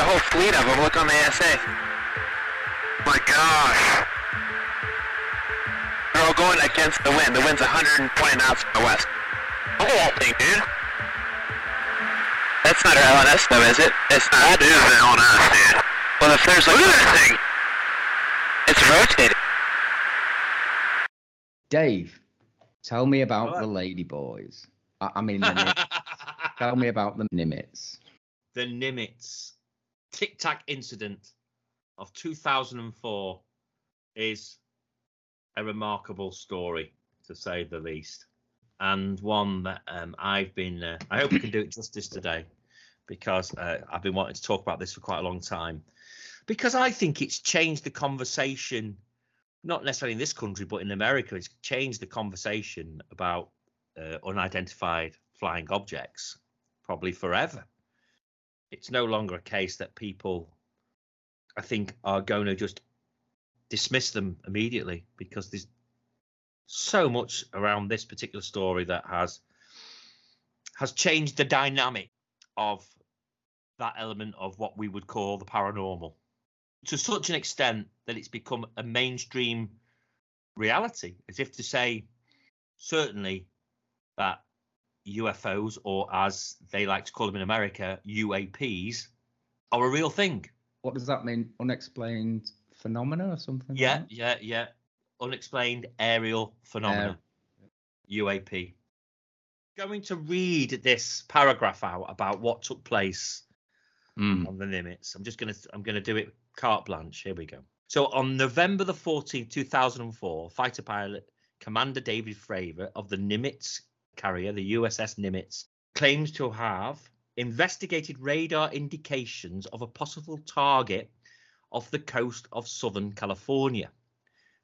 a whole fleet of them. Look on the ASA. My gosh. They're all going against the wind. The wind's 120 knots from the west. Look at that thing, dude. That's not our LNS though, is it? It's not. That is the LNS, dude. Well, if there's like, Look at that thing. it's rotating. Dave, tell me about What? the Lady Boys. I, I mean, the tell me about the Nimitz. the Nimitz Tic Tac incident of 2004 is a remarkable story, to say the least, and one that um, I've been. Uh, I hope we can do it justice today, because uh, I've been wanting to talk about this for quite a long time, because I think it's changed the conversation, not necessarily in this country, but in America. It's changed the conversation about uh, unidentified flying objects, probably forever it's no longer a case that people I think are going to just dismiss them immediately because there's so much around this particular story that has has changed the dynamic of that element of what we would call the paranormal to such an extent that it's become a mainstream reality. As if to say certainly that UFOs, or as they like to call them in America, UAPs, are a real thing. What does that mean? Unexplained phenomena or something? Yeah, that? yeah, yeah. Unexplained aerial phenomena, UAP. Going to read this paragraph out about what took place Mm. on the Nimitz. I'm just gonna I'm gonna do it carte blanche. Here we go. So on November the 14th, 2004, fighter pilot Commander David Fravor of the Nimitz carrier, the USS Nimitz, claims to have investigated radar indications of a possible target off the coast of Southern California.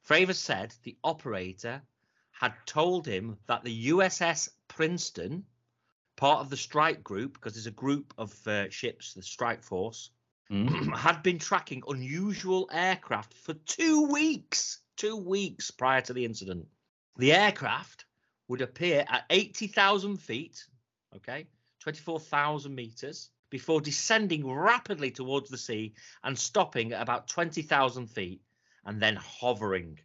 Fravor said the operator had told him that the USS Princeton, part of the strike group, because there's a group of uh, ships, the strike force, Mm. had been tracking unusual aircraft for two weeks. Two weeks prior to the incident. The aircraft would appear at 80,000 feet, okay, 24,000 meters, before descending rapidly towards the sea and stopping at about 20,000 feet and then hovering.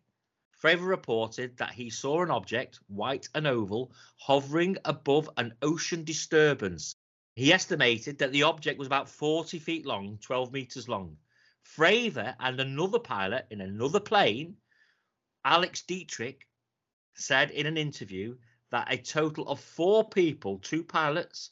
Fravor reported that he saw an object, white and oval, hovering above an ocean disturbance. He estimated that the object was about 40 feet long, 12 meters long. Fravor and another pilot in another plane, Alex Dietrich, said in an interview that a total of four people, two pilots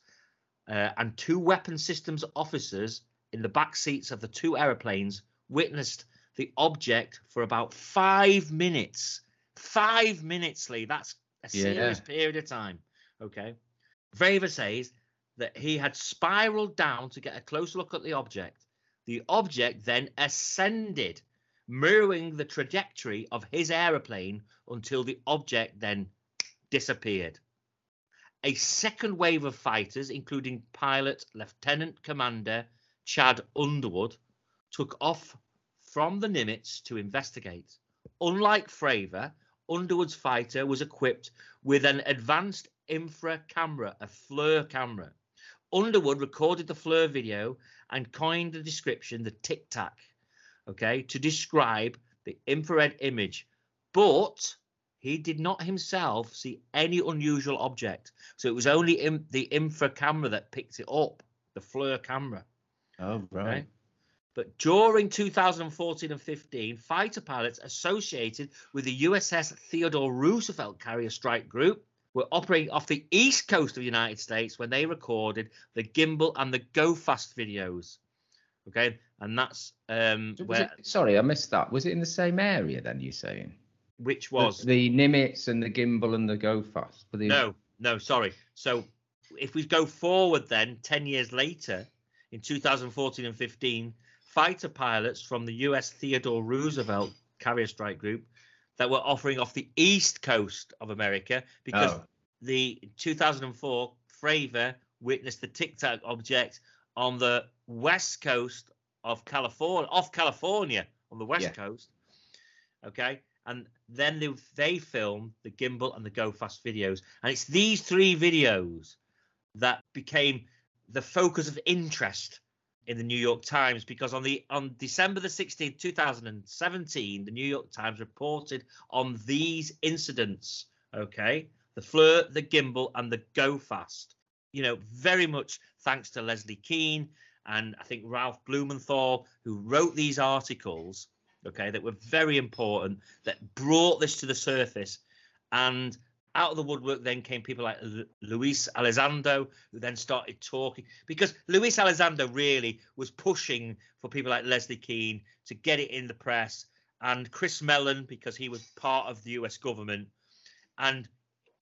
uh, and two weapon systems officers in the back seats of the two aeroplanes, witnessed the object for about five minutes. Five minutes, Lee. That's a Yeah. serious period of time. Okay. Fravor says that he had spiraled down to get a closer look at the object. The object then ascended, mirroring the trajectory of his aeroplane until the object then disappeared. A second wave of fighters, including pilot Lieutenant Commander Chad Underwood, took off from the Nimitz to investigate. Unlike Fravor, Underwood's fighter was equipped with an advanced infra camera, a FLIR camera. Underwood recorded the FLIR video and coined the description the tic tac, okay, to describe the infrared image. But he did not himself see any unusual object. So it was only in the infra camera that picked it up, the FLIR camera. Oh, right. Okay. But during 2014 and 15, fighter pilots associated with the USS Theodore Roosevelt carrier strike group were operating off the east coast of the United States when they recorded the gimbal and the go fast videos. Okay, and that's um where it- sorry, I missed that. Was it in the same area then, you're saying? which was The, Nimitz and the gimbal and the go fast. They- No, no, sorry. So if we go forward then 10 years later, in 2014 and 15, fighter pilots from the US Theodore Roosevelt carrier strike group that were offering off the east coast of America because Oh. the 2004 Fravor witnessed the Tic Tac object on the west coast of California, off California on the west Yeah. coast. Okay. And then they, they filmed the gimbal and the go fast videos. And it's these three videos that became the focus of interest in the New York Times because on the on December the 16th, 2017, the New York Times reported on these incidents. Okay, the FLIR the Gimbal, and the Go Fast. You know, very much thanks to Leslie Kean and I think Ralph Blumenthal, who wrote these articles, okay, that were very important, that brought this to the surface. And out of the woodwork then came people like Lu- Luis Elizondo, who then started talking because Luis Elizondo really was pushing for people like Leslie Kean to get it in the press, and Chris Mellon because he was part of the U.S. government, and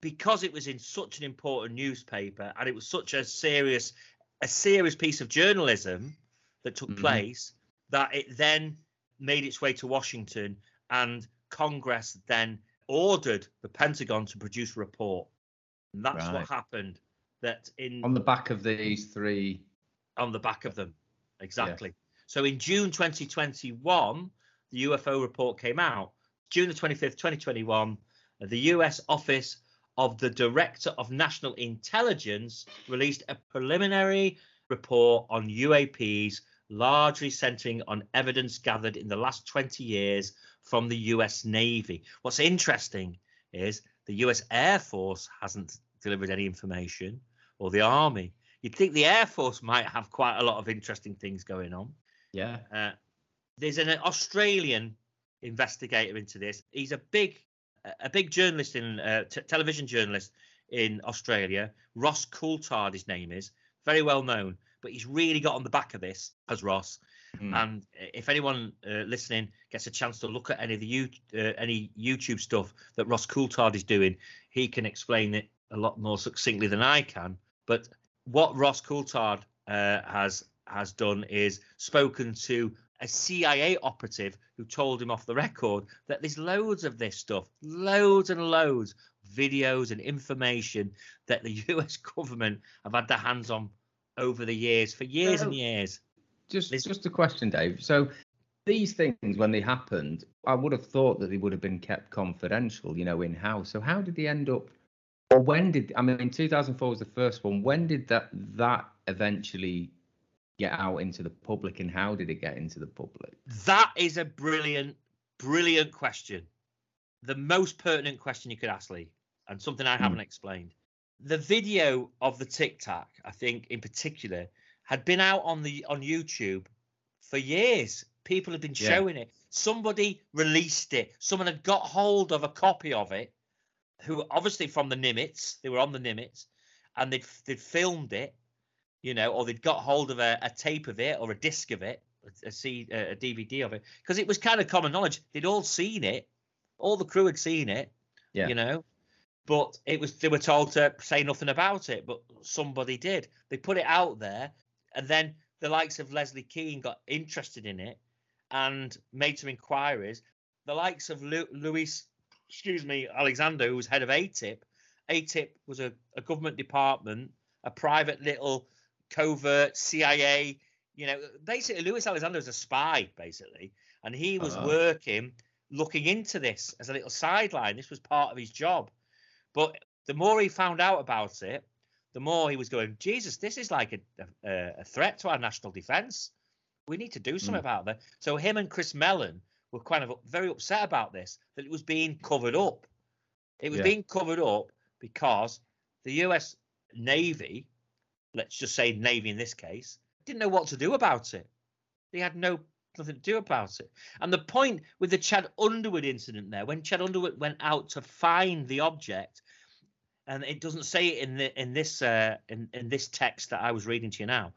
because it was in such an important newspaper and it was such a serious a serious piece of journalism that took Mhm. place that it then made its way to Washington and Congress then ordered the Pentagon to produce a report. And that's Right. what happened. That in On the back of these three. on the back of them. Exactly. So in June 2021, the UFO report came out. June the 25th, 2021, the US Office of the Director of National Intelligence released a preliminary report on UAPs, largely centering on evidence gathered in the last 20 years from the US Navy. What's interesting is the US Air Force hasn't delivered any information, or the Army. You'd think the Air Force might have quite a lot of interesting things going on. Yeah. Uh, there's an Australian investigator into this. He's a big, a big journalist in uh, t- television journalist in Australia. Ross Coulthard, his name is, very well known. But he's really got on the back of this as Ross. Hmm. And if anyone uh, listening gets a chance to look at any of the you uh, any YouTube stuff that Ross Coulthard is doing, he can explain it a lot more succinctly than I can. But what Ross Coulthard uh, has has done is spoken to a CIA operative who told him off the record that there's loads of this stuff, loads and loads, videos and information that the US government have had their hands on over the years for years and years. Just Liz- just a question, Dave. So these things, when they happened, I would have thought that they would have been kept confidential, you know, in house. So how did they end up? Or when did I mean? 2004 was the first one. When did that that eventually get out into the public, and how did it get into the public? That is a brilliant, brilliant question. The most pertinent question you could ask Lee, and something I hmm. haven't explained. The video of the Tic Tac, I think in particular, had been out on the on YouTube for years. People had been Yeah. showing it. Somebody released it. Someone had got hold of a copy of it, who obviously from the Nimitz, they were on the Nimitz, and they'd they'd filmed it, you know, or they'd got hold of a, a tape of it or a disc of it, a, C, a DVD of it, because it was kind of common knowledge. They'd all seen it, all the crew had seen it, Yeah. you know, but it was they were told to say nothing about it, but somebody did. They put it out there, and then the likes of Leslie Kean got interested in it and made some inquiries. The likes of Lu- Luis, excuse me, Elizondo, who was head of AATIP. AATIP was a, a government department, a private little covert CIA. You know, basically, Luis Elizondo was a spy, basically, and he was Ah. working, looking into this as a little sideline. This was part of his job. But the more he found out about it, the more he was going, Jesus, this is like a, a, a threat to our national defense. We need to do something Mm. about that. So him and Chris Mellon were kind of very upset about this, that it was being covered up. It was Yeah. being covered up because the US Navy, let's just say Navy in this case, didn't know what to do about it. They had no nothing to do about it. And the point with the Chad Underwood incident there, when Chad Underwood went out to find the object, and it doesn't say it in the in this uh, in in this text that I was reading to you now,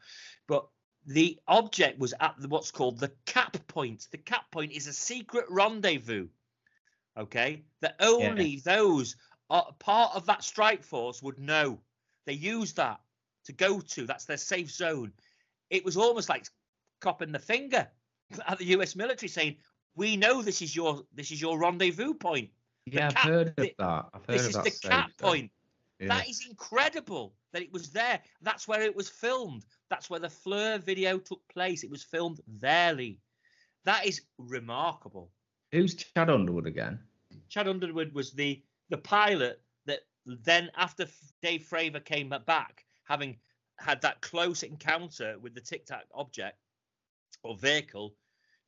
but the object was at the, what's called the cap point. The cap point is a secret rendezvous. Okay, that only those are part of that strike force would know. They use that to go to. That's their safe zone. It was almost like copping the finger at the U.S. military, saying, "We know this is your this is your rendezvous point. Yeah, I've cap- heard of that. I've heard This of is that. the zone. point." Yeah. That is incredible that it was there. That's where it was filmed. That's where the FLIR video took place. It was filmed there, Lee. That is remarkable. Who's Chad Underwood again? Chad Underwood was the the pilot that then, after Dave Fravor came back, having had that close encounter with the Tic Tac object or vehicle,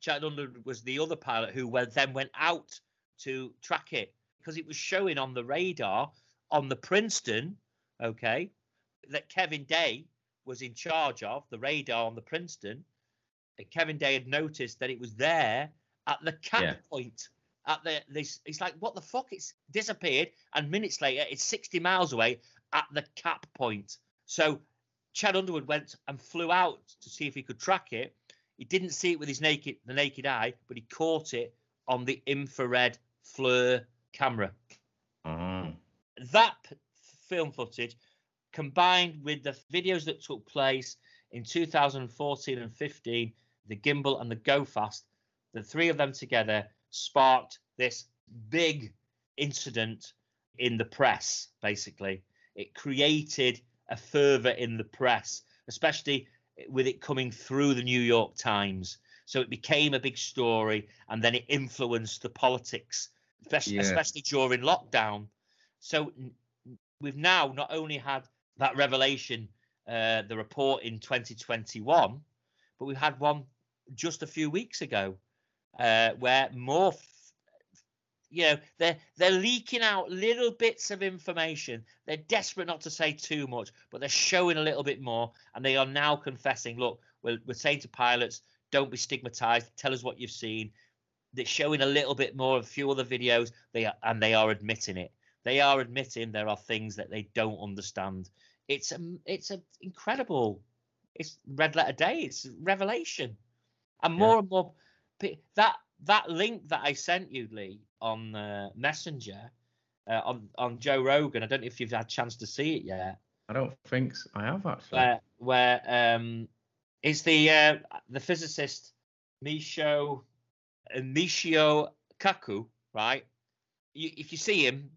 Chad Underwood was the other pilot who went, then went out to track it because it was showing on the radar on the Princeton, okay, that Kevin Day was in charge of the radar on the Princeton. And Kevin Day had noticed that it was there at the cap Yeah. point. At the this, it's like what the fuck? It's disappeared, and minutes later, it's 60 miles away at the cap point. So Chad Underwood went and flew out to see if he could track it. He didn't see it with his naked the naked eye, but he caught it on the infrared FLIR camera. Ah. That film footage, combined with the videos that took place in 2014 and 15, the gimbal and the go fast, the three of them together sparked this big incident in the press. Basically, it created a fervor in the press, especially with it coming through the New York Times. So it became a big story, and then it influenced the politics, especially, Yeah. especially during lockdown. So we've now not only had that revelation, uh, the report in 2021, but we had one just a few weeks ago, uh, where more, you know, they're they're leaking out little bits of information. They're desperate not to say too much, but they're showing a little bit more, and they are now confessing. Look, we're, we're saying to pilots, don't be stigmatized. Tell us what you've seen. They're showing a little bit more of a few other videos. They are, and they are admitting it. They are admitting there are things that they don't understand. It's a, it's a incredible. It's red letter day. It's revelation, and more and more. That that link that I sent you, Lee, on uh, Messenger, uh, on on Joe Rogan. I don't know if you've had a chance to see it yet. I don't think so. I have actually. Where where um, is the uh, the physicist Michio uh, Michio Kaku, right? You, if you see him,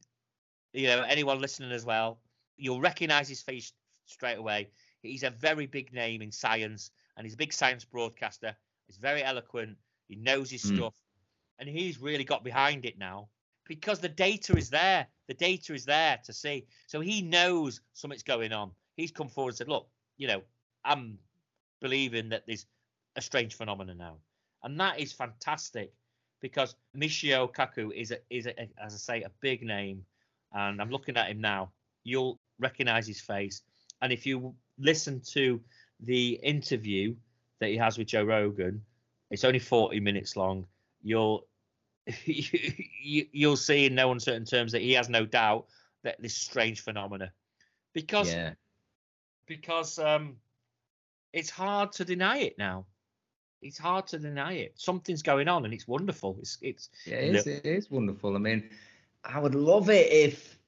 you know anyone listening as well, you'll recognize his face straight away. He's a very big name in science, and he's a big science broadcaster. He's very eloquent. He knows his Hmm. stuff, and he's really got behind it now because the data is there. The data is there to see. So he knows something's going on. He's come forward and said, "Look, you know, I'm believing that there's a strange phenomenon now," and that is fantastic because Michio Kaku is a, is a, as I say a big name, and I'm looking at him now. You'll recognize his face, and if you listen to the interview that he has with Joe Rogan, it's only 40 minutes long. You'll you, you'll see in no uncertain terms that he has no doubt that this strange phenomena because yeah. because um it's hard to deny it now it's hard to deny it something's going on and it's wonderful it's it's Yeah, it is, it is wonderful. I mean, I would love it if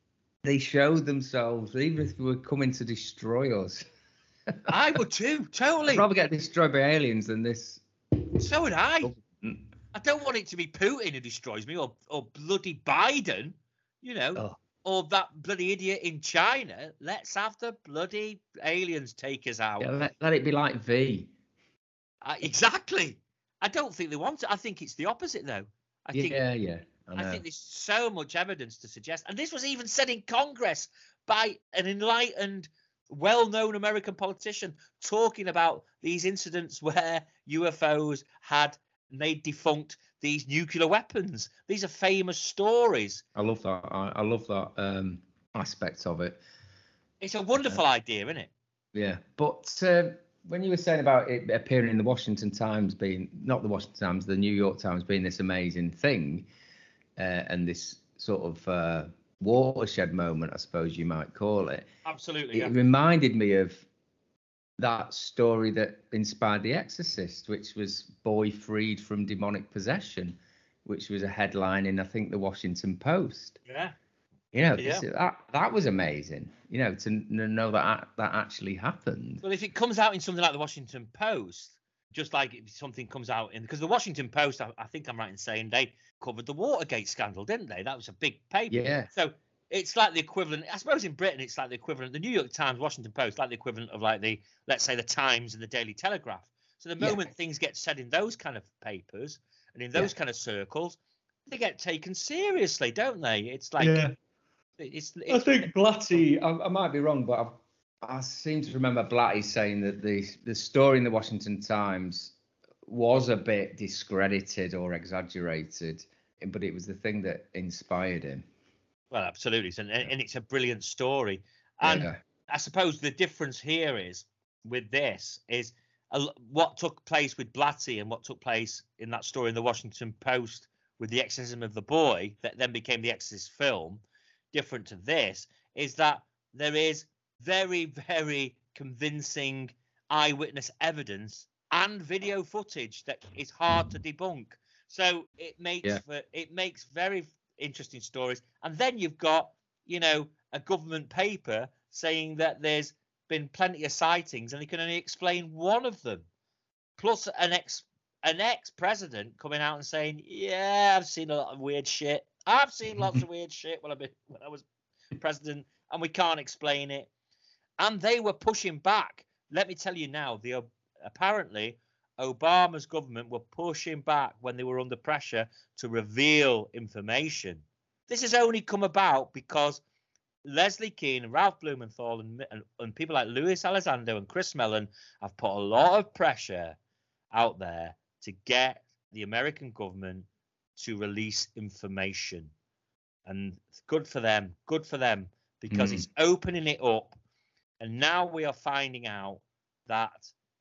they showed themselves, even if they were coming to destroy us. i would too totally I'd rather get destroyed by aliens than this. So would i Mm. i don't want it to be putin who destroys me or or bloody biden you know Oh. or that bloody idiot in china let's have the bloody aliens take us out Yeah, let, let it be like V. Uh, exactly i don't think they want it i think it's the opposite though i think yeah, yeah. I I think there's so much evidence to suggest, and this was even said in Congress by an enlightened, well-known American politician talking about these incidents where UFOs had made defunct these nuclear weapons. These are famous stories. I love that. I, I love that um, aspect of it. It's a wonderful idea, isn't it? Yeah, but uh, when you were saying about it appearing in the Washington Times being not the Washington Times, the New York Times being this amazing thing, uh, and this sort of uh, watershed moment, I suppose you might call it. Absolutely. It reminded me of that story that inspired The Exorcist, which was boy freed from demonic possession, which was a headline in I think the Washington Post. Yeah. You know, Yeah. this- that that was amazing. You know, to know that that actually happened. Well, if it comes out in something like the Washington Post, just like if something comes out in because the Washington Post, I, I think I'm right in saying they covered the Watergate scandal, didn't they? That was a big paper. Yeah. So it's like the equivalent. I suppose in Britain, it's like the equivalent. The New York Times, Washington Post, like the equivalent of like the let's say the Times and the Daily Telegraph. So the Yeah. moment things get said in those kind of papers and in those kind of circles, they get taken seriously, don't they? It's like it's, I think Blatty. I, I might be wrong, but I've I seem to remember Blatty saying that the the story in the Washington Times was a bit discredited or exaggerated, but it was the thing that inspired him. Well, absolutely, and and it's a brilliant story. And Yeah. I suppose the difference here is with this is a what took place with Blatty and what took place in that story in the Washington Post with the exorcism of the boy that then became the Exorcist film. Different to this is that there is very very convincing eyewitness evidence and video footage that is hard to debunk. So it makes Yeah. for, it makes very interesting stories. And then you've got you know a government paper saying that there's been plenty of sightings and they can only explain one of them. Plus an ex an ex president coming out and saying, "Yeah, I've seen a lot of weird shit. I've seen lots of weird shit when I been when I was president, and we can't explain it." And they were pushing back. Let me tell you now, the apparently Obama's government were pushing back when they were under pressure to reveal information. This has only come about because Leslie Kean and Ralph Blumenthal and, and, and people like Luis Elizondo and Chris Mellon have put a lot of pressure out there to get the American government to release information. And good for them, good for them, because Mm. it's opening it up. And now we are finding out that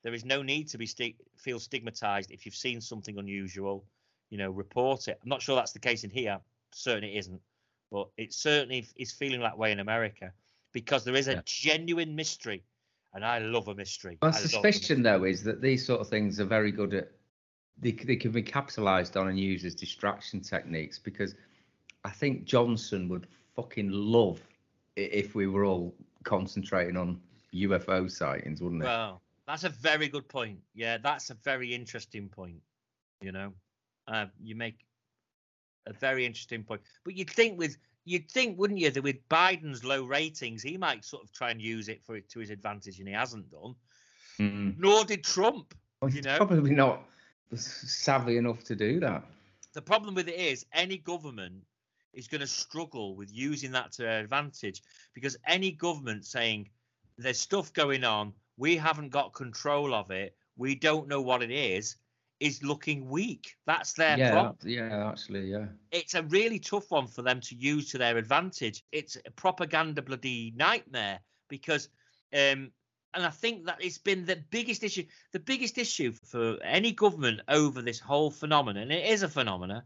there is no need to be sti- feel stigmatized if you've seen something unusual. You know, report it. I'm not sure that's the case in here. Certainly isn't, but it certainly is feeling that way in America because there is a Yeah. genuine mystery, and I love a mystery. My I love a suspicion, though, is that these sort of things are very good at they, they can be capitalized on and used as distraction techniques because I think Johnson would fucking love if we were all concentrating on UFO sightings, wouldn't it? Well, that's a very good point. Yeah, that's a very interesting point. You know, uh, you make a very interesting point. But you'd think with you'd think, wouldn't you, that with Biden's low ratings, he might sort of try and use it for it to his advantage, and he hasn't done. Mm. Nor did Trump. Well, You know? probably not savvy enough to do that. The problem with it is any government is going to struggle with using that to their advantage because any government saying there's stuff going on, we haven't got control of it, we don't know what it is, is looking weak. That's their yeah, problem. that- yeah, actually, yeah. It's a really tough one for them to use to their advantage. It's a propaganda bloody nightmare because um and I think that it's been the biggest issue. The biggest issue for any government over this whole phenomenon, and it is a phenomena,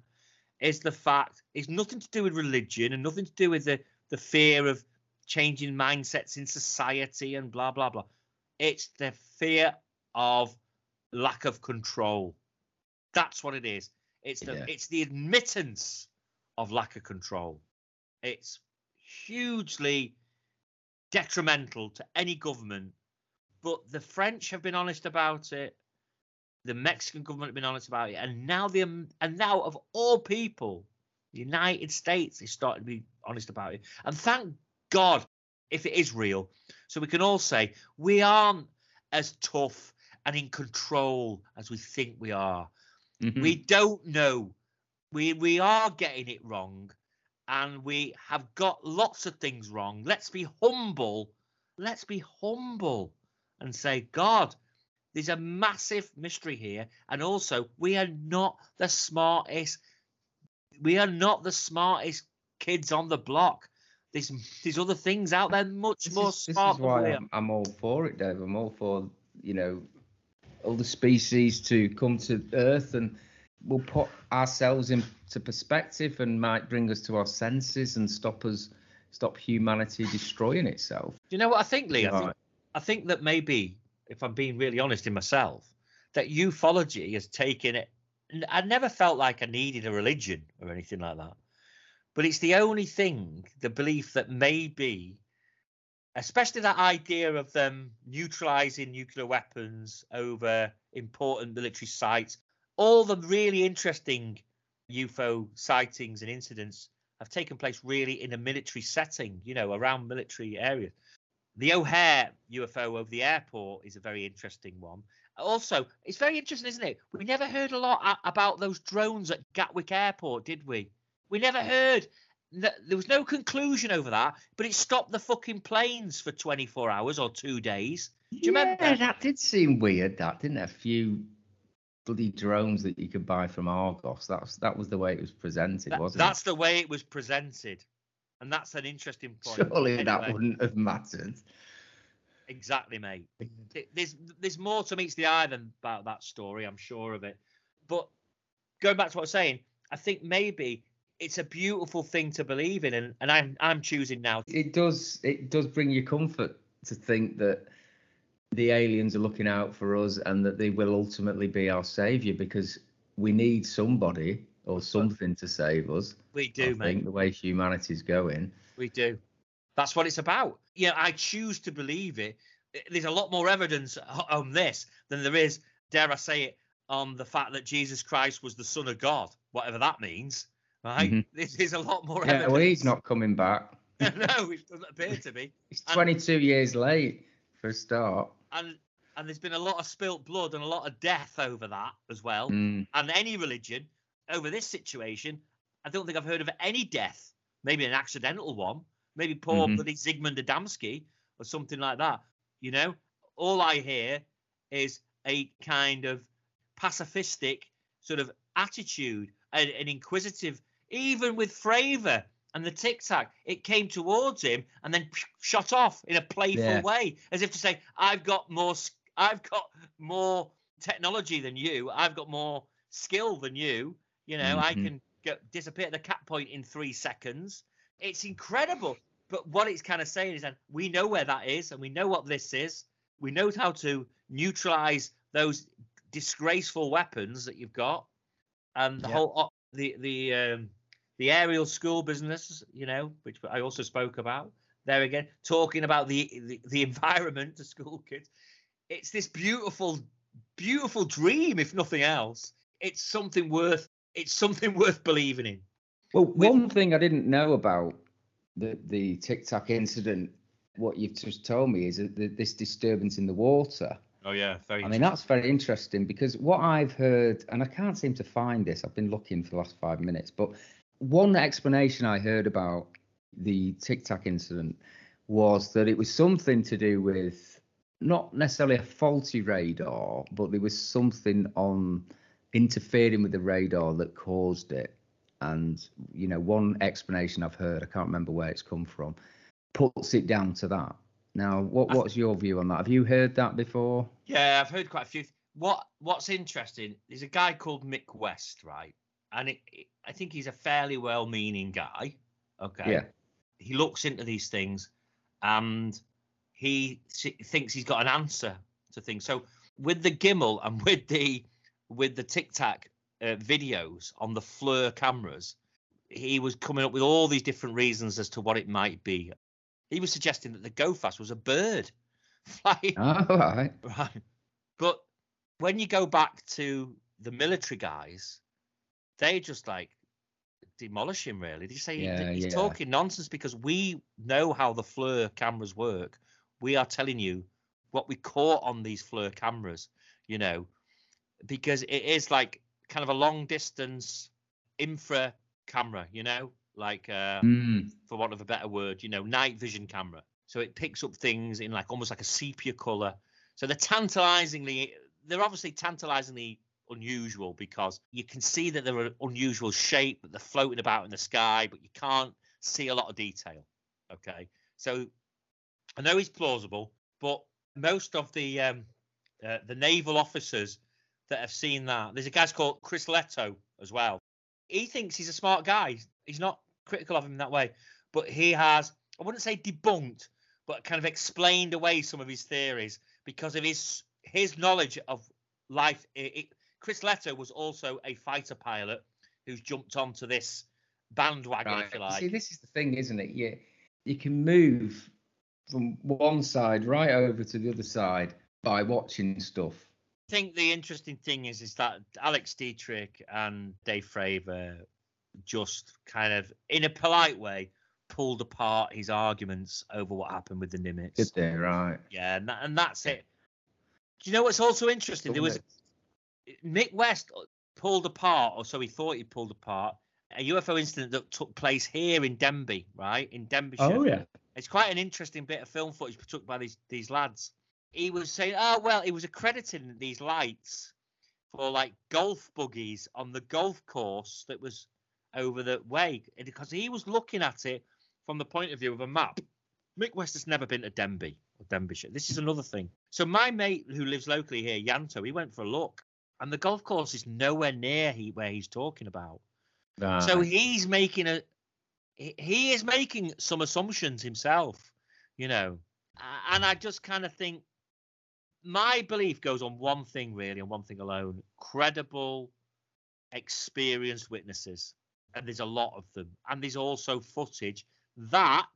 is the fact it's nothing to do with religion and nothing to do with the, the fear of changing mindsets in society and blah blah blah. It's the fear of lack of control. That's what it is. It's the Yeah. it's the admittance of lack of control. It's hugely detrimental to any government. But the French have been honest about it. The Mexican government have been honest about it, and now the and now of all people, the United States is starting to be honest about it. And thank God if it is real, so we can all say we aren't as tough and in control as we think we are. Mhm. We don't know. We we are getting it wrong, and we have got lots of things wrong. Let's be humble. Let's be humble and say, God, there's a massive mystery here, and also we are not the smartest. We are not the smartest kids on the block. There's there's other things out there much This more is, this smart is than why. I'm, I'm all for it, Dave. I'm all for you know other species to come to Earth and we'll put ourselves into perspective and might bring us to our senses and stop us stop humanity destroying itself. Do you know what I think, Lee? I think. I think that maybe, if I'm being really honest in myself, that ufology has taken it. I never felt like I needed a religion or anything like that, but it's the only thing, the belief that maybe, especially that idea of them neutralizing nuclear weapons over important military sites, all the really interesting UFO sightings and incidents have taken place really in a military setting, you know, around military areas. The O'Hare UFO over the airport is a very interesting one. Also, it's very interesting, isn't it? We never heard a lot about those drones at Gatwick Airport, did we? We never heard there was no conclusion over that, but it stopped the fucking planes for 24 hours or two days. Do you yeah, remember? that did seem weird. That didn't it? A few bloody drones that you could buy from Argos. That was that was the way it was presented, That- wasn't it? that's the way it was presented, and that's an interesting point. Surely that wouldn't have mattered. exactly, mate. There's there's more to meets the eye than about that story. I'm sure of it. But going back to what I was saying, I think maybe it's a beautiful thing to believe in, and, and I'm I'm choosing now. It does. It does bring you comfort to think that the aliens are looking out for us and that they will ultimately be our savior because we need somebody or something to save us. We I do, mate. think the way humanity's going. We do. That's what it's about. Yeah, I choose to believe it. There's a lot more evidence on this than there is, dare I say it, on the fact that Jesus Christ was the Son of God, whatever that means. Right? Mhm. There's, there's a lot more Yeah, evidence. well, he's not coming back. no, it doesn't appear to be. He's And- 22 years late for a start. And and there's been a lot of spilt blood and a lot of death over that as well. Mm, And any religion over this situation, I don't think I've heard of any death. Maybe an accidental one. Maybe poor Mhm. bloody Zygmunt Adamski or something like that. You know, all I hear is a kind of pacifistic sort of attitude and an inquisitive, even with Fravor and the Tic Tac, it came towards him and then shot off in a playful Yeah. way, as if to say, "I've got more, I've got more technology than you. I've got more skill than you. You know, I Mhm. can get, disappear at the cap point in three seconds. It's incredible. But what it's kind of saying is that we know where that is and we know what this is. We know how to neutralize those disgraceful weapons that you've got, and the Yeah. whole the the um, the Ariel School business, you know, which I also spoke about there again, talking about the the, the environment to school kids. It's this beautiful, beautiful dream, if nothing else. It's something worth. It's something worth believing in. Well, With- one thing I didn't know about the the Tic Tac incident, what you've just told me, is that the, this disturbance in the water. Oh yeah, very. I mean, that's very interesting because what I've heard, and I can't seem to find this, I've been looking for the last five minutes, but one explanation I heard about the Tic Tac incident was that it was something to do with not necessarily a faulty radar, but there was something on interfering with the radar that caused it. And, you know, one explanation I've heard, I can't remember where it's come from, puts it down to that. Now, what what's your view on that? Have you heard that before? Yeah, I've heard quite a few. What What's interesting is a guy called Mick West, right? And it, it- I think he's a fairly well-meaning guy. Okay. Yeah. He looks into these things, and he thinks he's got an answer to things. So with the Gimbal and with the with the Tic Tac uh, videos on the FLIR cameras, he was coming up with all these different reasons as to what it might be. He was suggesting that the GoFast was a bird flying All right. Right. But when you go back to the military guys, they just like demolish him really. They say Yeah, he's yeah. talking nonsense because we know how the FLIR cameras work. We are telling you what we caught on these FLIR cameras, you know, because it is like kind of a long distance infra camera, you know, like uh, Mm, for want of a better word, you know, night vision camera. So it picks up things in like almost like a sepia color. So they're tantalizingly, they're obviously tantalizingly unusual because you can see that they're an unusual shape, that they're floating about in the sky, but you can't see a lot of detail. Okay. So I know he's plausible, but most of the um, uh, the naval officers that have seen that, there's a guy called Chris Lehto as well. He thinks he's a smart guy. He's not critical of him that way, but he has, I wouldn't say debunked, but kind of explained away some of his theories because of his his knowledge of life. It, it- Chris Lehto was also a fighter pilot who's jumped onto this bandwagon, if you like. See, this is the thing, isn't it? You you can move from one side right over to the other side by watching stuff. I think the interesting thing is is that Alex Dietrich and Dave Fravor just kind of, in a polite way, pulled apart his arguments over what happened with the Nimitz. Did they? Right. Yeah, and, that, and that's it. Do you know what's also interesting? There was Mick West pulled apart, or so he thought he pulled apart, a UFO incident that took place here in Denbigh, right in Denbighshire. Oh yeah. It's quite an interesting bit of film footage took by these these lads. He was saying, "Oh well, he was accrediting these lights for like golf buggies on the golf course that was over the way because he was looking at it from the point of view of a map. Mick West has never been to Denbigh or Denbighshire. This is another thing. So my mate who lives locally here, Ianto, he went for a look, and the golf course is nowhere near he, where he's talking about. So he's making a he is making some assumptions himself, you know. And I just kind of think my belief goes on one thing really, and one thing alone: credible, experienced witnesses, and there's a lot of them. And there's also footage that,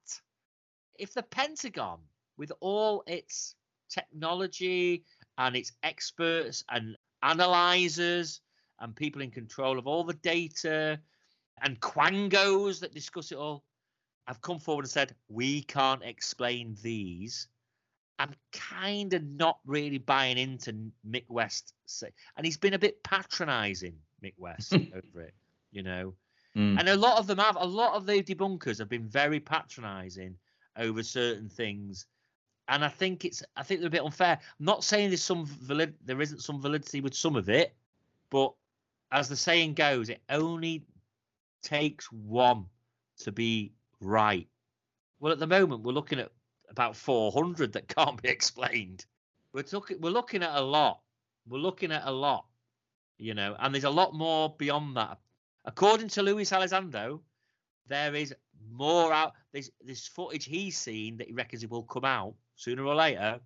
if the Pentagon, with all its technology and its experts and analyzers and people in control of all the data and quangos that discuss it all have come forward and said we can't explain these i'm kind of not really buying into mick west and he's been a bit patronizing mick west over it you know? Mm. and a lot of them have a lot of the debunkers have been very patronizing over certain things and i think it's i think they're a bit unfair. I'm not saying there's some valid there isn't some validity with some of it but as the saying goes it only takes one to be right. Well at the moment we're looking at about 400 that can't be explained. We're talking we're looking at a lot. We're looking at a lot you know and there's a lot more beyond that. According to luis Elizondo, there is more out there's this footage he's seen that he reckons it will come out sooner or later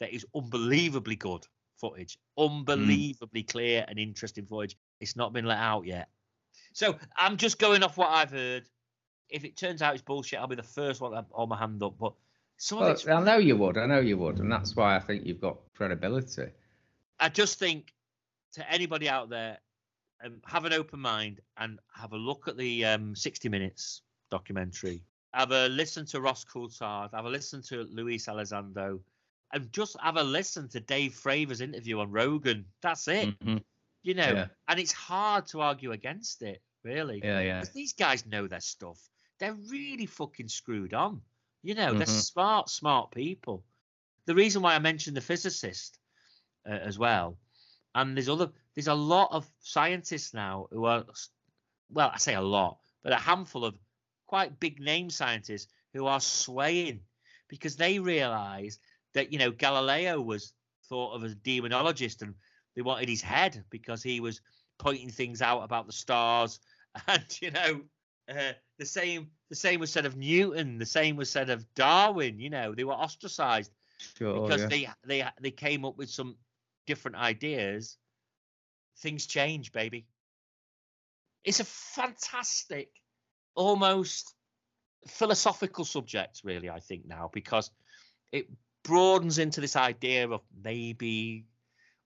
that is unbelievably good footage. Unbelievably hmm. clear and interesting footage. It's not been let out yet. So i'm just going off what i've heard. If it turns out it's bullshit i'll be the first one to hold my hand up but Well, I know you would. I know you would, and that's why I think you've got credibility. I just think to anybody out there, um, have an open mind and have a look at the um, 60 Minutes documentary. Have a listen to Ross Coulthard. Have a listen to Luis Elizondo. And just have a listen to Dave Fravor's interview on Rogan. That's it. Mhm. You know, Yeah. and it's hard to argue against it, really. Yeah, yeah. these guys know their stuff. They're really fucking screwed on. You know, they're Mhm. smart, smart people. The reason why I mentioned the physicist uh, as well, and there's other, there's a lot of scientists now who are, well, I say a lot, but a handful of quite big name scientists who are swaying because they realise that you know Galileo was thought of as a demonologist and they wanted his head because he was pointing things out about the stars and you know uh, the same the same was said of Newton the same was said of Darwin you know they were ostracized Sure. because yeah. they they they came up with some different ideas things change baby it's a fantastic almost philosophical subject really i think now because it broadens into this idea of maybe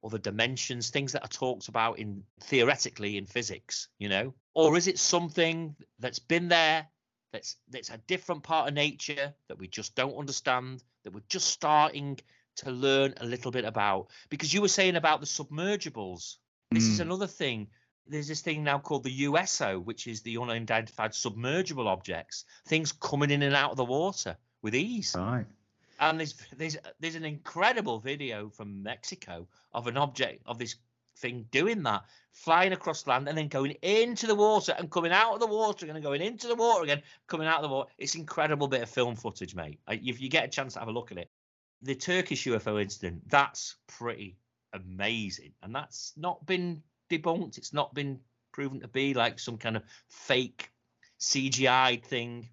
other dimensions things that are talked about in theoretically in physics you know or is it something that's been there that's that's a different part of nature that we just don't understand that we're just starting to learn a little bit about because you were saying about the submergibles this is Mm. another thing there's this thing now called the USO, which is the unidentified submergible objects, things coming in and out of the water with ease. Right. And there's there's there's an incredible video from Mexico of an object of this thing doing that, flying across land and then going into the water and coming out of the water and going into the water again, coming out of the water. It's incredible bit of film footage, mate. If you get a chance to have a look at it, the Turkish UFO incident, that's pretty amazing, and that's not been debunked. It's not been proven to be like some kind of fake CGI thing.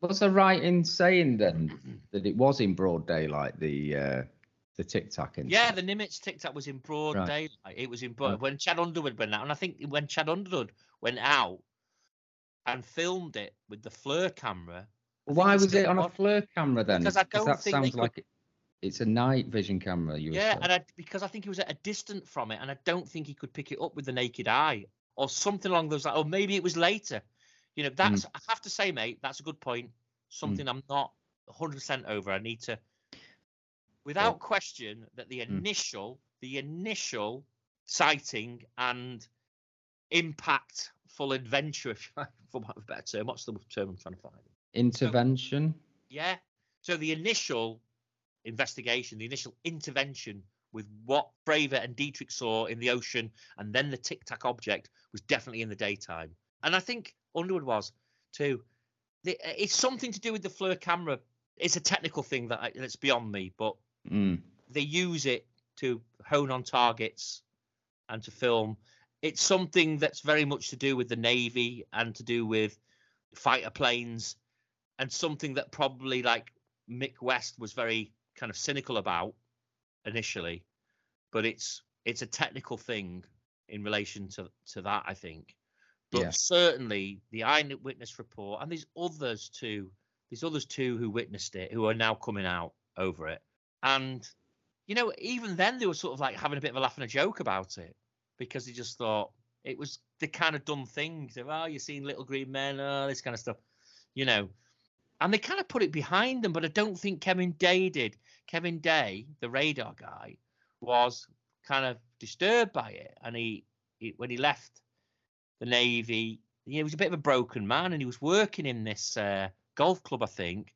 Was I right in saying then that it was in broad daylight the uh, the Tic Tac incident? Yeah, the Nimitz Tic Tac was in broad Right. daylight. It was in broad Right. when Chad Underwood went out, and I think when Chad Underwood went out and filmed it with the FLIR camera. I Why was it on a FLIR camera then? Because I don't that think sounds could- like it, it's a night vision camera. You Yeah, and I, because I think he was at a distance from it, and I don't think he could pick it up with the naked eye or something along those lines. Or maybe it was later. You know, that's hmm. I have to say, mate, that's a good point. Hmm. Something I'm not 100% over. I need to, without question, that the Mm. initial, the initial sighting and impactful adventure, if you like, for want of a better term. What's the term I'm trying to find? Intervention. Yeah. So the initial investigation, the initial intervention with what Fravor and Dietrich saw in the ocean and then the tic tac object was definitely in the daytime. And I think Underwood was too. It's something to do with the FLIR camera. It's a technical thing that I, that's beyond me, but Mm. they use it to hone on targets and to film. It's something that's very much to do with the Navy and to do with fighter planes and something that probably like Mick West was very kind of cynical about initially, but it's it's a technical thing in relation to to that, I think. But Yeah. certainly the eyewitness report and these others too, these others too who witnessed it, who are now coming out over it. And you know, even then they were sort of like having a bit of a laugh and a joke about it because they just thought it was the kind of dumb thing. So, oh, you're seeing little green men, oh, this kind of stuff, you know. And they kind of put it behind them, but I don't think Kevin Day did. Kevin Day, the radar guy, was kind of disturbed by it, and he, he when he left the navy, he was a bit of a broken man, and he was working in this uh, golf club, I think,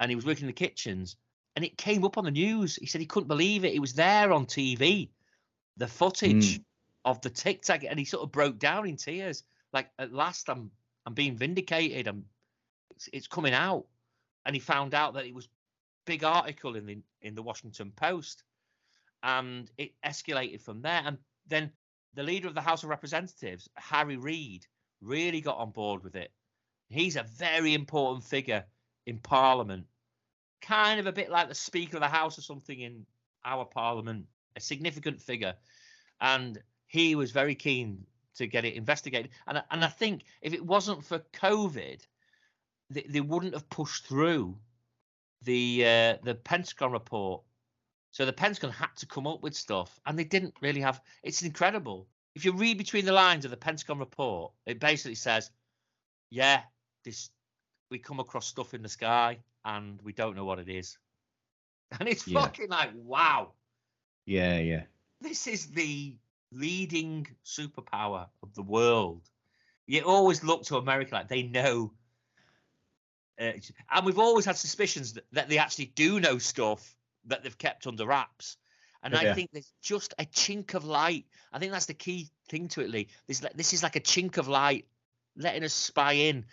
and he was working in the kitchens, and it came up on the news. He said he couldn't believe it. It was there on TV, the footage hmm. of the tic tac, and he sort of broke down in tears. Like at last, I'm I'm being vindicated. I'm it's, it's coming out, and he found out that it was big article in the in the Washington Post, and it escalated from there. And then the leader of the House of Representatives, Harry Reid, really got on board with it. He's a very important figure in Parliament, kind of a bit like the Speaker of the House or something in our Parliament, a significant figure, and he was very keen to get it investigated. And and I think if it wasn't for COVID, they, they wouldn't have pushed through the uh, the Pentagon report. So the Pentagon had to come up with stuff, and they didn't really have. It's incredible. If you read between the lines of the Pentagon report, it basically says, "Yeah, this we come across stuff in the sky, and we don't know what it is." And it's Yeah. fucking like, wow, Yeah, yeah. this is the leading superpower of the world. You always look to America like they know. Uh, and we've always had suspicions that, that they actually do know stuff that they've kept under wraps. And I think there's just a chink of light. I think that's the key thing to it, Lee. This, like, this is like a chink of light letting us spy in.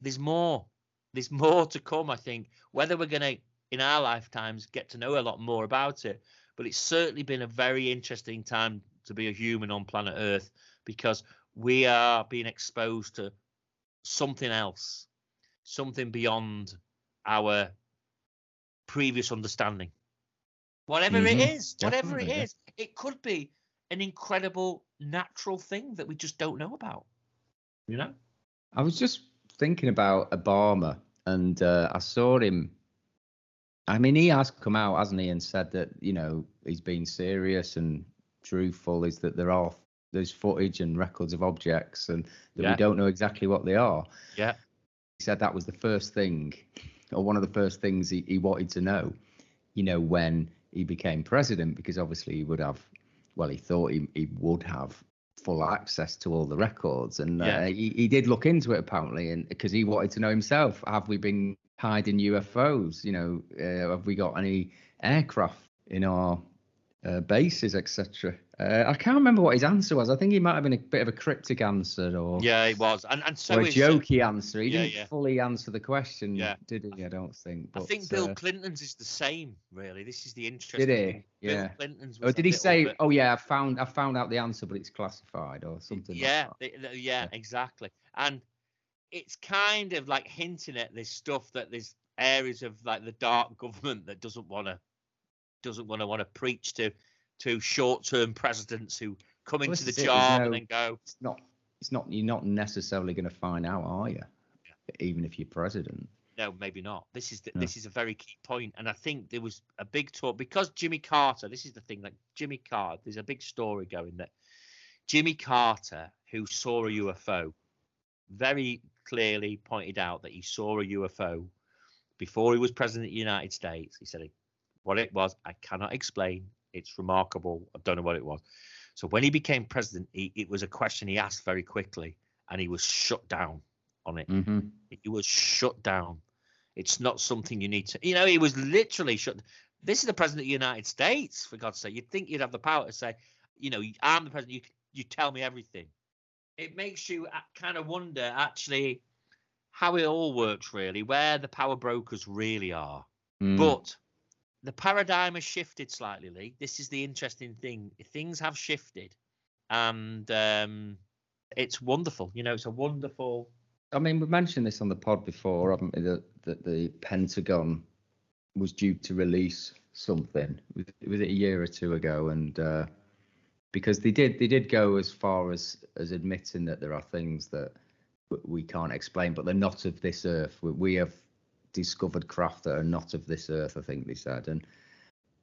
There's more. There's more to come, I think. Whether we're going to, in our lifetimes, get to know a lot more about it. But it's certainly been a very interesting time to be a human on planet Earth because we are being exposed to something else, something beyond our previous understanding. Whatever it Mhm, is, whatever it definitely, yeah. it could be an incredible natural thing that we just don't know about. You know? I was just thinking about Obama, and uh, I saw him. I mean, he has come out, hasn't he, and said that you know he's been serious and truthful. Is that there are there's footage and records of objects, and that Yeah. we don't know exactly what they are. Yeah. He said that was the first thing, or one of the first things he, he wanted to know. You know, when he became president, because obviously he would have. Well, he thought he, he would have full access to all the records, and Yeah. uh, he, he did look into it apparently, and because he wanted to know himself, have we been hiding UFOs? You know, uh, have we got any aircraft in our uh, bases, etc. Uh, I can't remember what his answer was. I think he might have been a bit of a cryptic answer, or Yeah, he was. And and so or a is uh, jokey answer. He yeah, didn't yeah. fully answer the question, Yeah. did he? I don't think. But, I think Bill uh, Clinton's is the same, really. This is the interesting did he? Bill Yeah. Clinton's Or did he say, bit- "Oh yeah, I found I found out the answer, but it's classified" or something? yeah, Like they- yeah, exactly. And it's kind of like hinting at this stuff that there's areas of like the dark government that doesn't want to doesn't want to want to preach to to short-term presidents who come Well, into the this is it, job there's and then go. It's not. It's not. You're not necessarily going to find out, are you? Even if you're president. No, maybe not. This is the, No. this is a very key point, and I think there was a big talk because Jimmy Carter. This is the thing, like Jimmy Carter. There's a big story going that Jimmy Carter, who saw a UFO, very clearly pointed out that he saw a UFO before he was president of the United States. He said what it was, I cannot explain. It's remarkable. I don't know what it was. So when he became president, he, it was a question he asked very quickly, and he was shut down on it. hmm He was shut down. It's not something you need to, you know, he was literally shut. This is the president of the United States, for God's sake. You'd think you'd have the power to say, you know, I'm the president. You you tell me everything. It makes you kind of wonder, actually, how it all works, really, where the power brokers really are. Mm. But the paradigm has shifted slightly, Lee. This is the interesting thing. Things have shifted, and um, it's wonderful. You know, it's a wonderful. I mean, we mentioned this on the pod before, haven't we? That, that the Pentagon was due to release something. Was, was it a year or two ago? And uh, because they did, they did go as far as as admitting that there are things that we can't explain, but they're not of this earth. We, we have discovered craft that are not of this earth. I think they said, and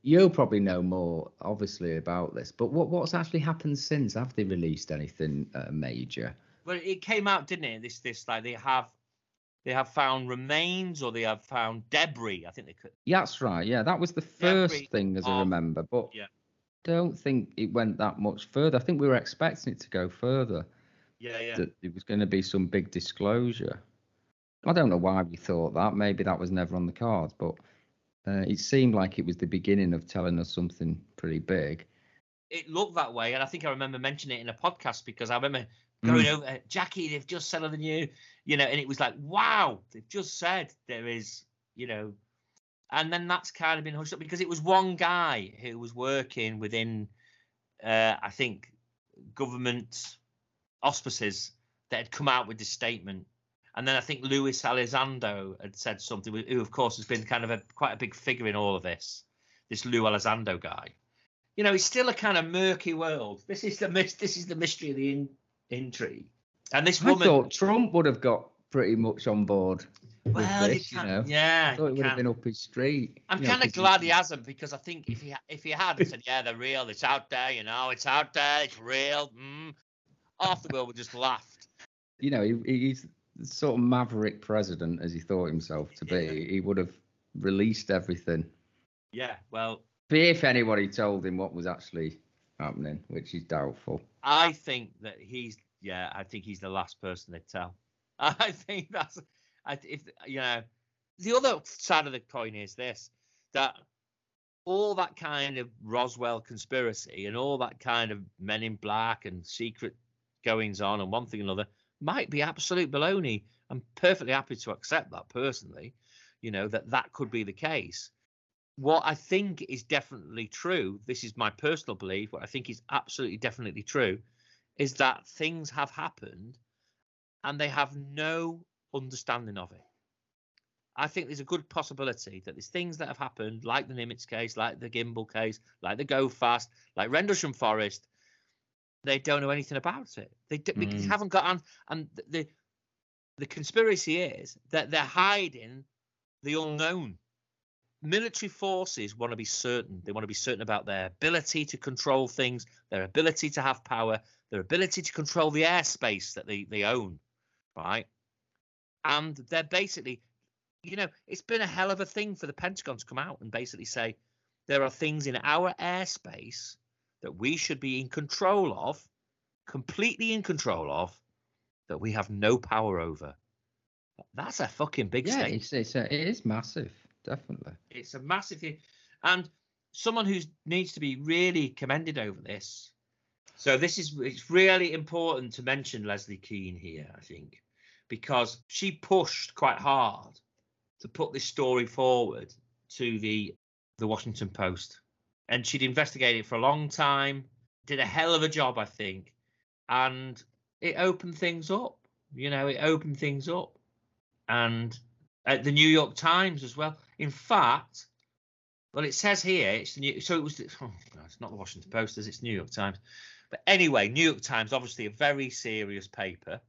you'll probably know more, obviously, about this. But what what's actually happened since? Have they released anything uh, major? Well, it came out, didn't it? This this like they have they have found remains or they have found debris. I think they could. Yeah, That's right. Yeah, that was the first Debris thing, as I remember. But yeah. don't think it went that much further. I think we were expecting it to go further. Yeah, yeah. That it was going to be some big disclosure. I don't know why we thought that. Maybe that was never on the cards, but uh, it seemed like it was the beginning of telling us something pretty big. It looked that way, and I think I remember mentioning it in a podcast because I remember going over Jackie. They've just said on the new, you know, and it was like, wow, they've just said there is, you know, and then that's kind of been hushed up because it was one guy who was working within, uh, I think, government auspices that had come out with this statement. And then I think Luis Elizondo had said something, who of course has been kind of a quite a big figure in all of this. This Lou Elizondo guy, you know, it's still a kind of murky world. This is the this is the mystery of the in- intrigue. And this I woman, thought Trump would have got pretty much on board well, this, you know. yeah, I thought it would have been up his street. I'm kind of glad he hasn't because I think if he if he had said, yeah, they're real, it's out there, you know, it's out there, it's real, mm, half the world would just laughed. you know, he, he's sort of maverick president as he thought himself to be. He would have released everything. Yeah, well, If anybody told him what was actually happening, which is doubtful. I think that he's yeah, I think he's the last person to tell. I think that's I if you know the other side of the coin is this that all that kind of Roswell conspiracy and all that kind of Men in Black and secret goings on and one thing and another might be absolute baloney. I'm perfectly happy to accept that personally, you know, that that could be the case. What I think is definitely true, this is my personal belief, what I think is absolutely definitely true, is that things have happened and they have no understanding of it. I think there's a good possibility that there's things that have happened, like the Nimitz case, like the Gimbal case, like the Go Fast, like Rendlesham Forest. They don't know anything about it. They, d- because Mm. haven't got on. And the, the the conspiracy is that they're hiding the unknown. Military forces want to be certain. They want to be certain about their ability to control things, their ability to have power, their ability to control the airspace that they, they own, right? And they're basically, you know, it's been a hell of a thing for the Pentagon to come out and basically say there are things in our airspace that we should be in control of, completely in control of, that we have no power over. That's a fucking big yeah, statement. it's, it's a, it is massive, definitely. It's a massive thing. And someone who needs to be really commended over this. So this is it's really important to mention Leslie Kean here, I think, because she pushed quite hard to put this story forward to the the Washington Post. And she'd investigated for a long time, did a hell of a job, I think. And it opened things up. You know, it opened things up. And at the New York Times as well. In fact, well, it says here it's the New. So it was. Oh, no, it's not the Washington Post, is it? It's New York Times. But anyway, New York Times, obviously a very serious paper.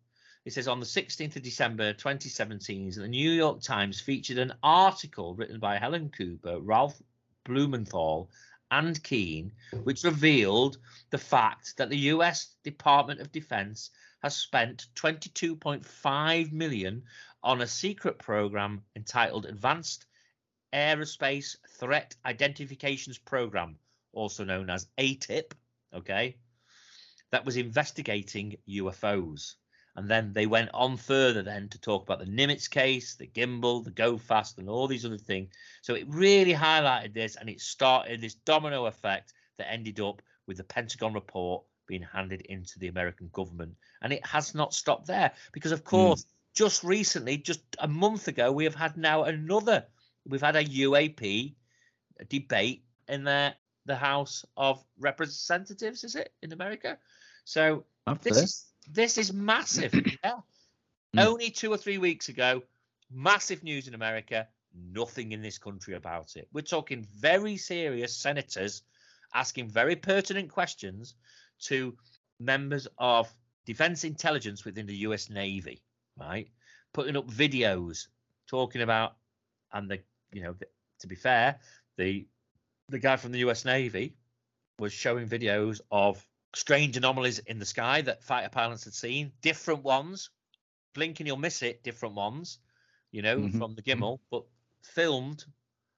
It says on the 16th of December 2017, the New York Times featured an article written by Helen Cooper, Ralph Blumenthal, and Kean, which revealed the fact that the U.S. Department of Defense has spent 22.5 million on a secret program entitled Advanced Aerospace Threat Identifications Program, also known as AATIP, okay, that was investigating UFOs. And then they went on further then to talk about the Nimitz case, the gimbal, the go fast, and all these other things. So it really highlighted this and it started this domino effect that ended up with the Pentagon report being handed into the American government. And it has not stopped there because, of hmm. course, just recently, just a month ago, we have had now another, we've had a UAP debate in the, the House of Representatives, is it, in America? So After this this, is this is massive. yeah. Mm. Only two or three weeks ago, massive news in America. Nothing in this country about it. We're talking very serious senators asking very pertinent questions to members of defense intelligence within the US Navy, right? Putting up videos talking about, and the, you know, to be fair, the the guy from the US Navy was showing videos of strange anomalies in the sky that fighter pilots had seen, different ones. Blink and you'll miss it, different ones, you know, Mhm. from the Gimbal, but filmed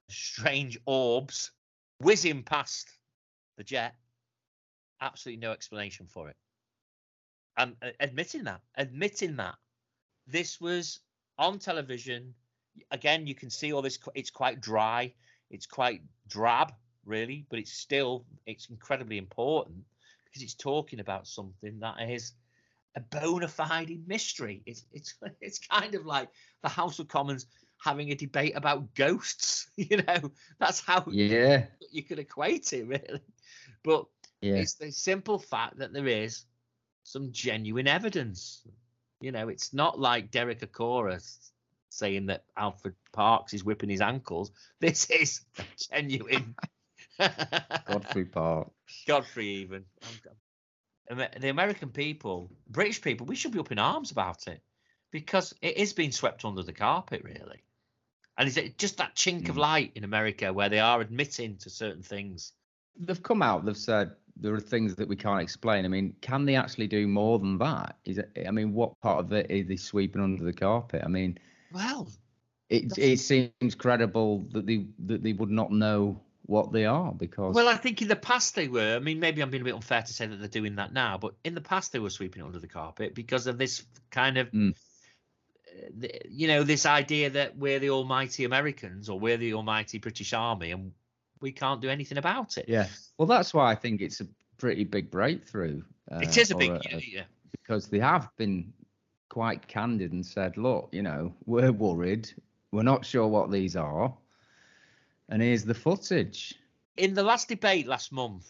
strange orbs whizzing past the jet. Absolutely no explanation for it. And uh, admitting that, admitting that this was on television. Again, you can see all this. It's quite dry. It's quite drab, really, but it's still it's incredibly important because it's talking about something that is a bona fide mystery. It's it's it's kind of like the House of Commons having a debate about ghosts. You know, that's how yeah, you could equate it, really. But yeah, it's the simple fact that there is some genuine evidence. You know, it's not like Derek Acorah saying that Alfred Parks is whipping his ankles. This is genuine. Godfrey Park. Godfrey, even. The American people, British people, we should be up in arms about it because it is being swept under the carpet, really. And is it just that chink of Mm. light in America where they are admitting to certain things? They've come out. They've said there are things that we can't explain. I mean, can they actually do more than that? Is it? I mean, what part of it is they sweeping under the carpet? I mean, Well, it it seems credible that they that they would not know what they are because Well, I think in the past they were. I mean, maybe I'm being a bit unfair to say that they're doing that now, but in the past they were sweeping it under the carpet because of this kind of, Mm. you know, this idea that we're the almighty Americans or we're the almighty British Army and we can't do anything about it. yeah. Well, that's why I think it's a pretty big breakthrough. Uh, it is a big, a- yeah, yeah. because they have been quite candid and said, look, you know, we're worried. We're not sure what these are. And here's the footage. in the last debate last month,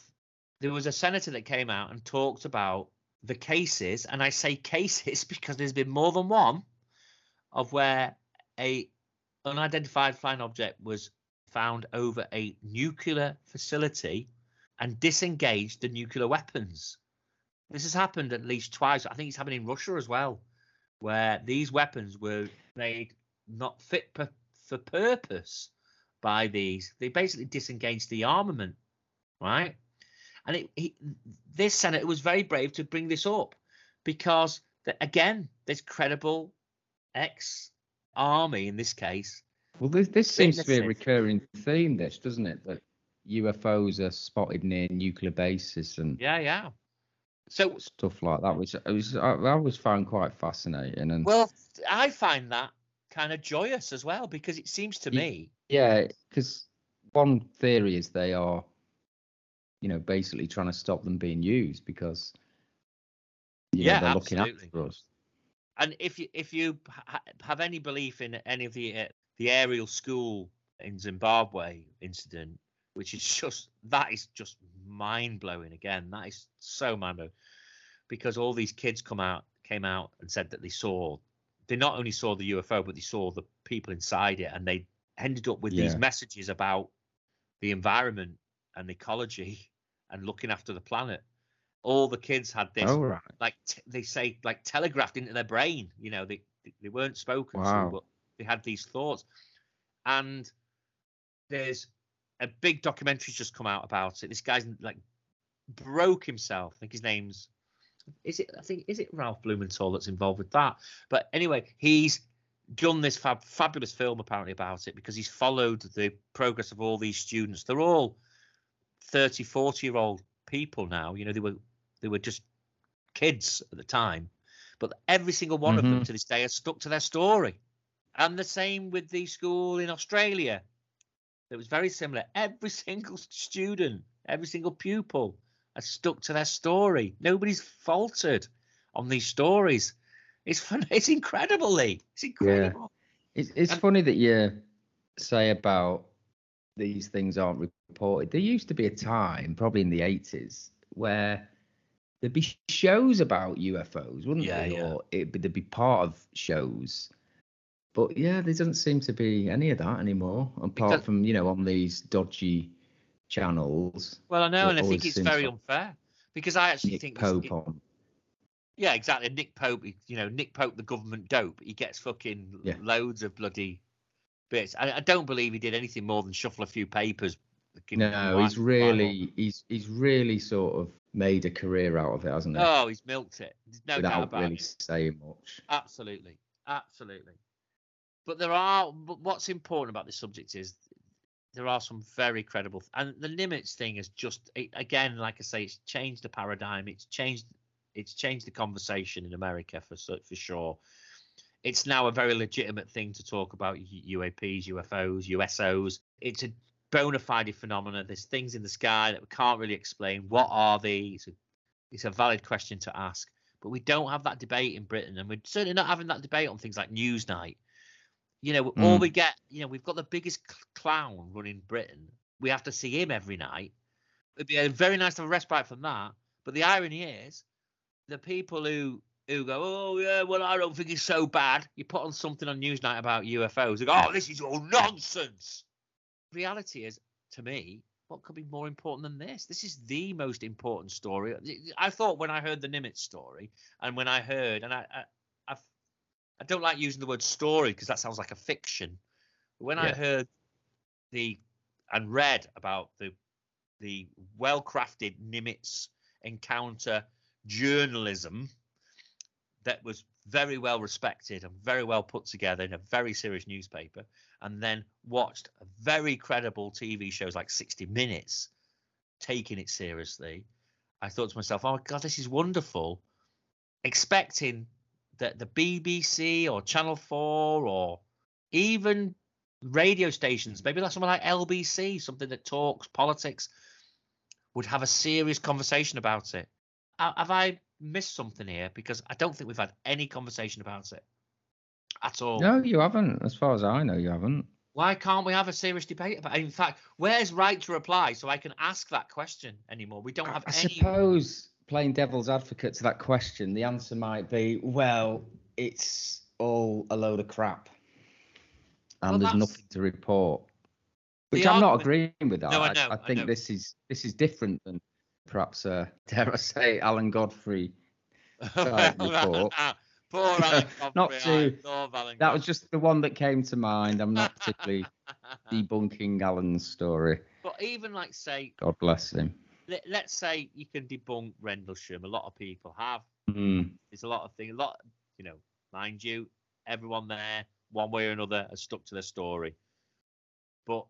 there was a senator that came out and talked about the cases, and I say cases because there's been more than one of where a unidentified flying object was found over a nuclear facility and disengaged the nuclear weapons. This has happened at least twice. I think it's happened in Russia as well, where these weapons were made not fit per, for purpose by these. They basically disengaged the armament, right? And it, he, this senator was very brave to bring this up because, the, again, there's credible ex-army in this case. Well, this, this seems to be a recurring theme, this, doesn't it? That UFOs are spotted near nuclear bases and Yeah, yeah. So, stuff like that, which I, was, I, I always found quite fascinating. And well, I find that kind of joyous as well because it seems to me, yeah, because one theory is they are, you know, basically trying to stop them being used because, you know, Yeah, they're looking absolutely. after us. and if you if you ha- have any belief in any of the uh, the Ariel School in Zimbabwe incident, which is just that is just mind blowing. Again, that is so mind blowing because all these kids come out came out and said that they saw they not only saw the UFO but they saw the people inside it, and they ended up with these messages about the environment and ecology and looking after the planet. All the kids had this Oh, right. like t- they say like telegraphed into their brain you know they they weren't spoken Wow. to but they had these thoughts and there's a big documentary's just come out about it this guy's like broke himself i think his name's is it i think is it ralph blumenthal that's involved with that but anyway he's done this fab, fabulous film apparently about it because he's followed the progress of all these students they're all 30 40 year old people now you know they were they were just kids at the time But every single one of them Mhm. to this day has stuck to their story. And the same with the school in Australia. It was very similar. Every single student, every single pupil has stuck to their story. Nobody's faltered on these stories. It's fun. It's incredible, Lee. It's incredible. Yeah. It's, it's And- funny that you say about these things aren't reported. There used to be a time, probably in the 80s, where there'd be shows about UFOs, wouldn't Yeah, there? yeah. Or it'd be, they'd be part of shows. But yeah, there doesn't seem to be any of that anymore, apart Because- from, you know, on these dodgy channels. Well, I know, and I think it's very unfair because I actually Nick think Pope it- on. Yeah, exactly. Nick Pope, you know, Nick Pope, the government dope. He gets fucking Yeah. loads of bloody bits. I, I don't believe he did anything more than shuffle a few papers. No, he's really, he's he's really sort of made a career out of it, hasn't he? Oh, he's milked it. There's no doubt Without about really it. saying much. Absolutely, absolutely. But there are. But what's important about this subject is there are some very credible, and the Nimitz thing is just it, again, like I say, it's changed the paradigm. It's changed. It's changed the conversation in America for for sure. It's now a very legitimate thing to talk about UAPs, UFOs, USOs. It's a bona fide phenomena. There's things in the sky that we can't really explain. What are they? It's a, it's a valid question to ask but we don't have that debate in Britain, and we're certainly not having that debate on things like Newsnight. You know, all Mm. we get, you know, we've got the biggest cl- clown running Britain. We have to see him every night. It'd be a very nice to have a respite from that. But the irony is, the people who who go, oh yeah, well I don't think it's so bad. You put on something on Newsnight about UFOs, they go, oh this is all nonsense. Reality is, to me, what could be more important than this? This is the most important story. I thought when I heard the Nimitz story, and when I heard, and I, I, I've, I don't like using the word story because that sounds like a fiction. But when I heard the and read about the the well-crafted Nimitz encounter journalism that was very well respected and very well put together in a very serious newspaper, and then watched very credible TV shows like 60 Minutes taking it seriously, I thought to myself, oh God, this is wonderful. Expecting that the BBC or Channel 4 or even radio stations, mm. maybe like something like LBC, something that talks politics, would have a serious conversation about it. Ha- Have I missed something here? Because I don't think we've had any conversation about it at all. No, you haven't. As far as I know, you haven't. Why can't we have a serious debate about it? In fact, where's right to reply so I can ask that question anymore? We don't have I any. suppose playing devil's advocate to that question, the answer might be, well, it's all a load of crap, and Well, there's that's- nothing to report. Which The I'm not agreeing with that. No, I know, I think know. this is this is different than perhaps, uh, dare I say, Alan Godfrey. Report. Poor Alan Not Godfrey, to- I love Alan That was just the one that came to mind. I'm not particularly debunking Alan's story. but even like say, God bless him. let, let's say you can debunk Rendlesham. A lot of people have. Mm. There's a lot of things. A lot, you know, mind you, everyone there, one way or another, has stuck to their story. But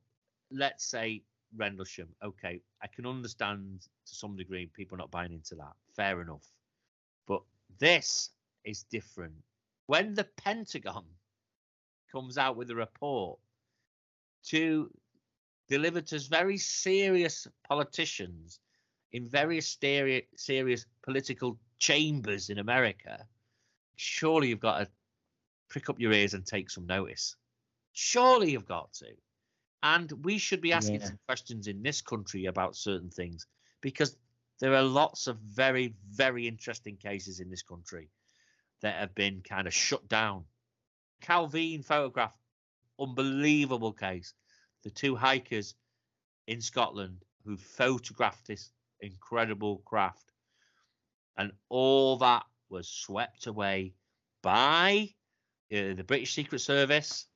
let's say Rendlesham. Okay, I can understand to some degree people not buying into that. Fair enough. But this is different. When the Pentagon comes out with a report to deliver to very serious politicians in steri- serious political chambers in America, surely you've got to prick up your ears and take some notice. Surely you've got to. And we should be asking Yeah. some questions in this country about certain things because there are lots of very, very interesting cases in this country that have been kind of shut down. Calvine photograph, unbelievable case. The two hikers in Scotland who photographed this incredible craft. And all that was swept away by uh, the British Secret Service.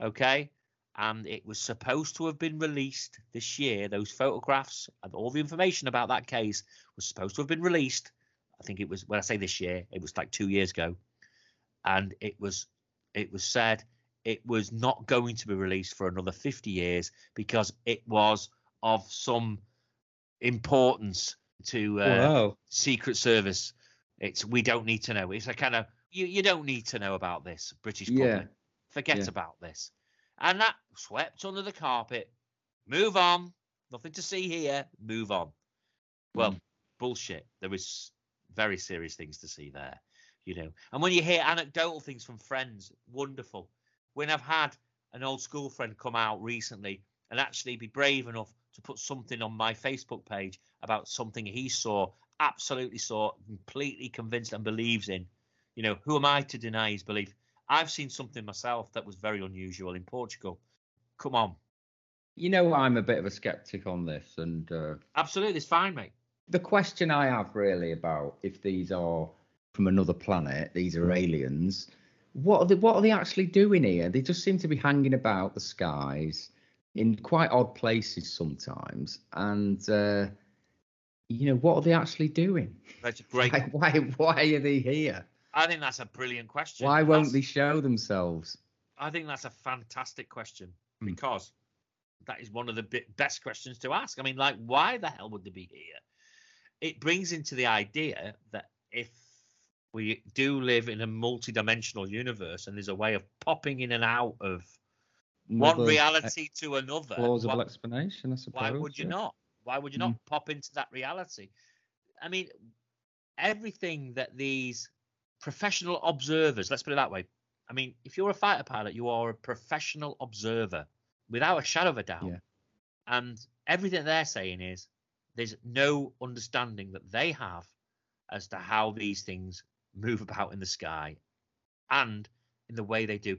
Okay. And it was supposed to have been released this year. Those photographs and all the information about that case was supposed to have been released. I think it was when I say this year, it was like two years ago. And it was it was said it was not going to be released for another 50 years because it was of some importance to uh, Wow. Secret Service. It's we don't need to know. It's a kind of you, you don't need to know about this, British public. Yeah. Forget Yeah. about this. And that swept under the carpet. Move on. Nothing to see here. Move on. Well, Mm. bullshit. There is very serious things to see there, you know. And when you hear anecdotal things from friends, wonderful. When I've had an old school friend come out recently and actually be brave enough to put something on my Facebook page about something he saw, absolutely saw, completely convinced and believes in, you know, who am I to deny his belief? I've seen something myself that was very unusual in Portugal. Come on. You know, I'm a bit of a skeptic on this, and uh, Absolutely, it's fine, mate. the question I have really about if these are from another planet, these are aliens. What are they, what are they actually doing here? They just seem to be hanging about the skies in quite odd places sometimes, and uh, you know what are they actually doing? That's a great. Why, why why are they here? I think that's a brilliant question. Why won't that's- they show themselves? I think that's a fantastic question Hmm. because that is one of the best questions to ask. I mean, like, why the hell would they be here? It brings into the idea that if we do live in a multi-dimensional universe and there's a way of popping in and out of one Another reality to another, plausible why- explanation, I suppose. why would you yeah. not? Why would you not pop into that reality? I mean, everything that these professional observers, let's put it that way. I mean, if you're a fighter pilot, you are a professional observer without a shadow of a doubt. Yeah. And everything they're saying is there's no understanding that they have as to how these things move about in the sky and in the way they do.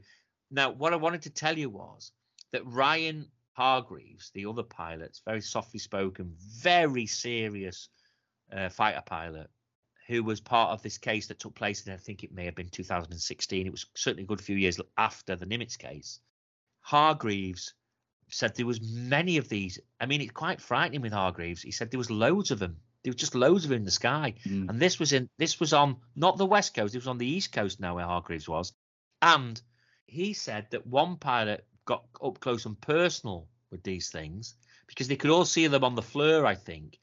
Now, what I wanted to tell you was that Ryan Hargreaves, the other pilot, very softly spoken, very serious uh, fighter pilot, who was part of this case that took place in, I think it may have been 2016. It was certainly a good few years after the Nimitz case. Hargreaves said there was many of these. I mean, it's quite frightening with Hargreaves. He said there was loads of them. There was just loads of them in the sky. Mm. And this was in this was on not the west coast, it was on the east coast now where Hargreaves was. And he said that one pilot got up close and personal with these things because they could all see them on the FLIR, I think.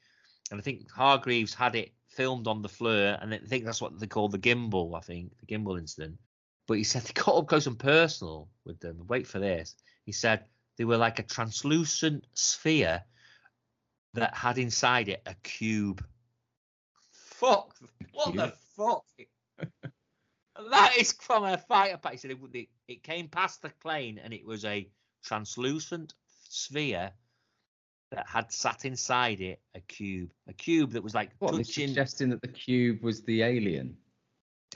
And I think Hargreaves had it filmed on the FLIR, and I think that's what they call the gimbal, I think, the gimbal incident. But he said they got up close and personal with them. Wait for this. He said they were like a translucent sphere that had inside it a cube. Fuck! What the fuck? that is from a fighter pilot. He said it, it, it came past the plane and it was a translucent sphere that had sat inside it a cube, a cube that was like What, touching. suggesting that the cube was the alien?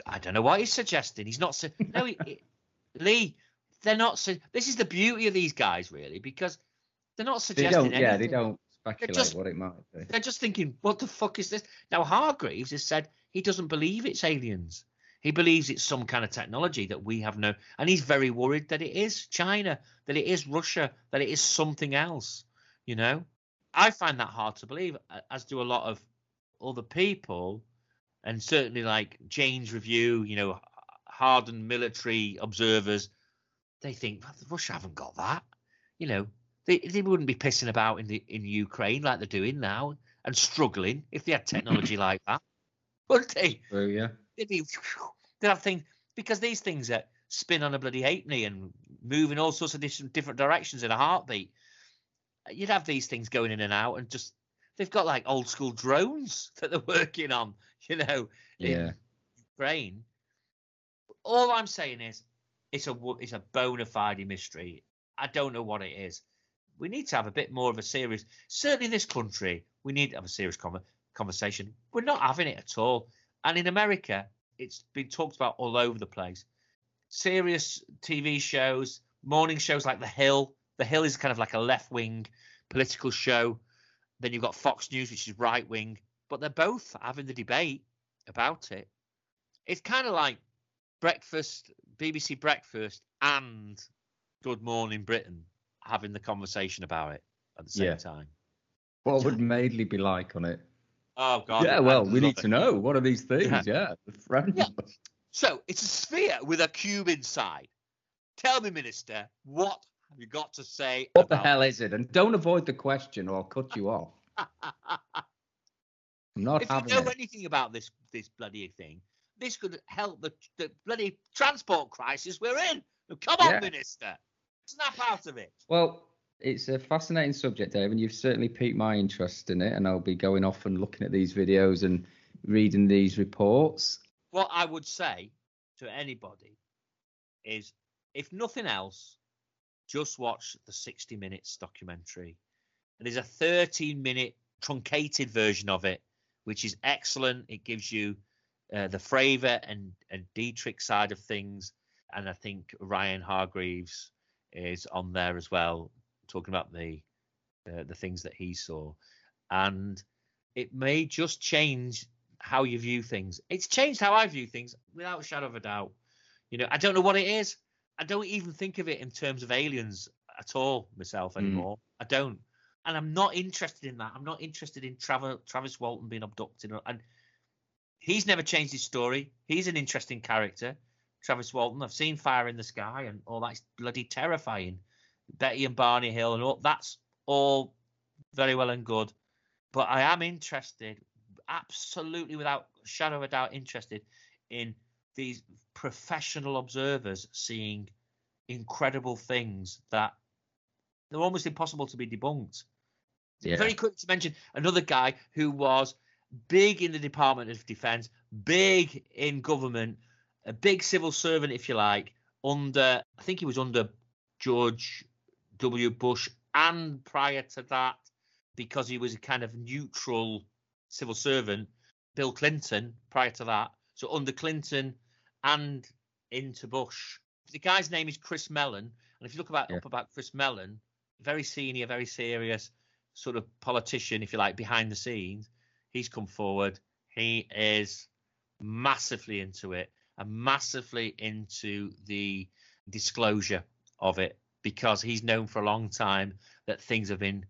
I don't know what he's suggesting. He's not. Su- no, he, he- Lee. They're not. Su- this is the beauty of these guys, really, because they're not They suggesting. don't, yeah, they don't speculate just- what it might be. They're just thinking, what the fuck is this? Now Hargreaves has said he doesn't believe it's aliens. He believes it's some kind of technology that we have no, and he's very worried that it is China, that it is Russia, that it is something else. You know, I find that hard to believe, as do a lot of other people, and certainly like Jane's Review. You know, hardened military observers, they think "Well, Russia haven't got that. You know, they they wouldn't be pissing about in the in Ukraine like they're doing now and struggling if they had technology like that, would they? So, yeah. They'd be they'd have things because these things that spin on a bloody halfpenny and move in all sorts of different directions in a heartbeat. You'd have these things going in and out and just they've got like old school drones that they're working on, you know, in Yeah. Ukraine. All I'm saying is it's a it's a bona fide mystery. I don't know what it is. We need to have a bit more of a serious. Certainly in this country, we need to have a serious con- conversation. We're not having it at all. And in America, it's been talked about all over the place. Serious TV shows, morning shows like The Hill. The Hill is kind of like a left wing political show. Then you've got Fox News, which is right wing. But they're both having the debate about it. It's kind of like breakfast, BBC Breakfast, and Good Morning Britain having the conversation about it at the same Yeah. time. What would Madeley be like on it? Oh God! yeah, well, we need it. to know. What are these things? Yeah. Yeah, the friend. Yeah. So it's a sphere with a cube inside. Tell me, Minister, what have you got to say? What the hell is it? And don't avoid the question or I'll cut you off. I'm not if you know it. anything about this this bloody thing, this could help the, the bloody transport crisis we're in. Come on, Yeah. Minister. Snap out of it. Well, it's a fascinating subject, Dave, and you've certainly piqued my interest in it. And I'll be going off and looking at these videos and reading these reports. What I would say to anybody is if nothing else, just watch the 60 minutes documentary. And there's a 13 minute truncated version of it, which is excellent. It gives you uh, the Fravor and, and Dietrich side of things. And I think Ryan Hargreaves is on there as well, talking about the uh, the things that he saw. And it may just change how you view things. It's changed how I view things without a shadow of a doubt. You know, I don't know what it is. I don't even think of it in terms of aliens at all myself hmm. anymore. I don't. And I'm not interested in that. I'm not interested in Travis, Travis Walton being abducted. And he's never changed his story. He's an interesting character, Travis Walton. I've seen Fire in the Sky and all that's bloody terrifying. Betty and Barney Hill and all that's all very well and good. But I am interested, absolutely without shadow of a doubt, interested in these professional observers seeing incredible things that they're almost impossible to be debunked. Yeah. Very quick to mention another guy who was big in the Department of Defense, big in government, a big civil servant, if you like, under, I think he was under George W. Bush and prior to that, because he was a kind of neutral civil servant, Bill Clinton prior to that. So under Clinton and into Bush. The guy's name is Chris Mellon. And if you look about Yeah. up about Chris Mellon, very senior, very serious sort of politician, if you like, behind the scenes, he's come forward. He is massively into it and massively into the disclosure of it because he's known for a long time that things have been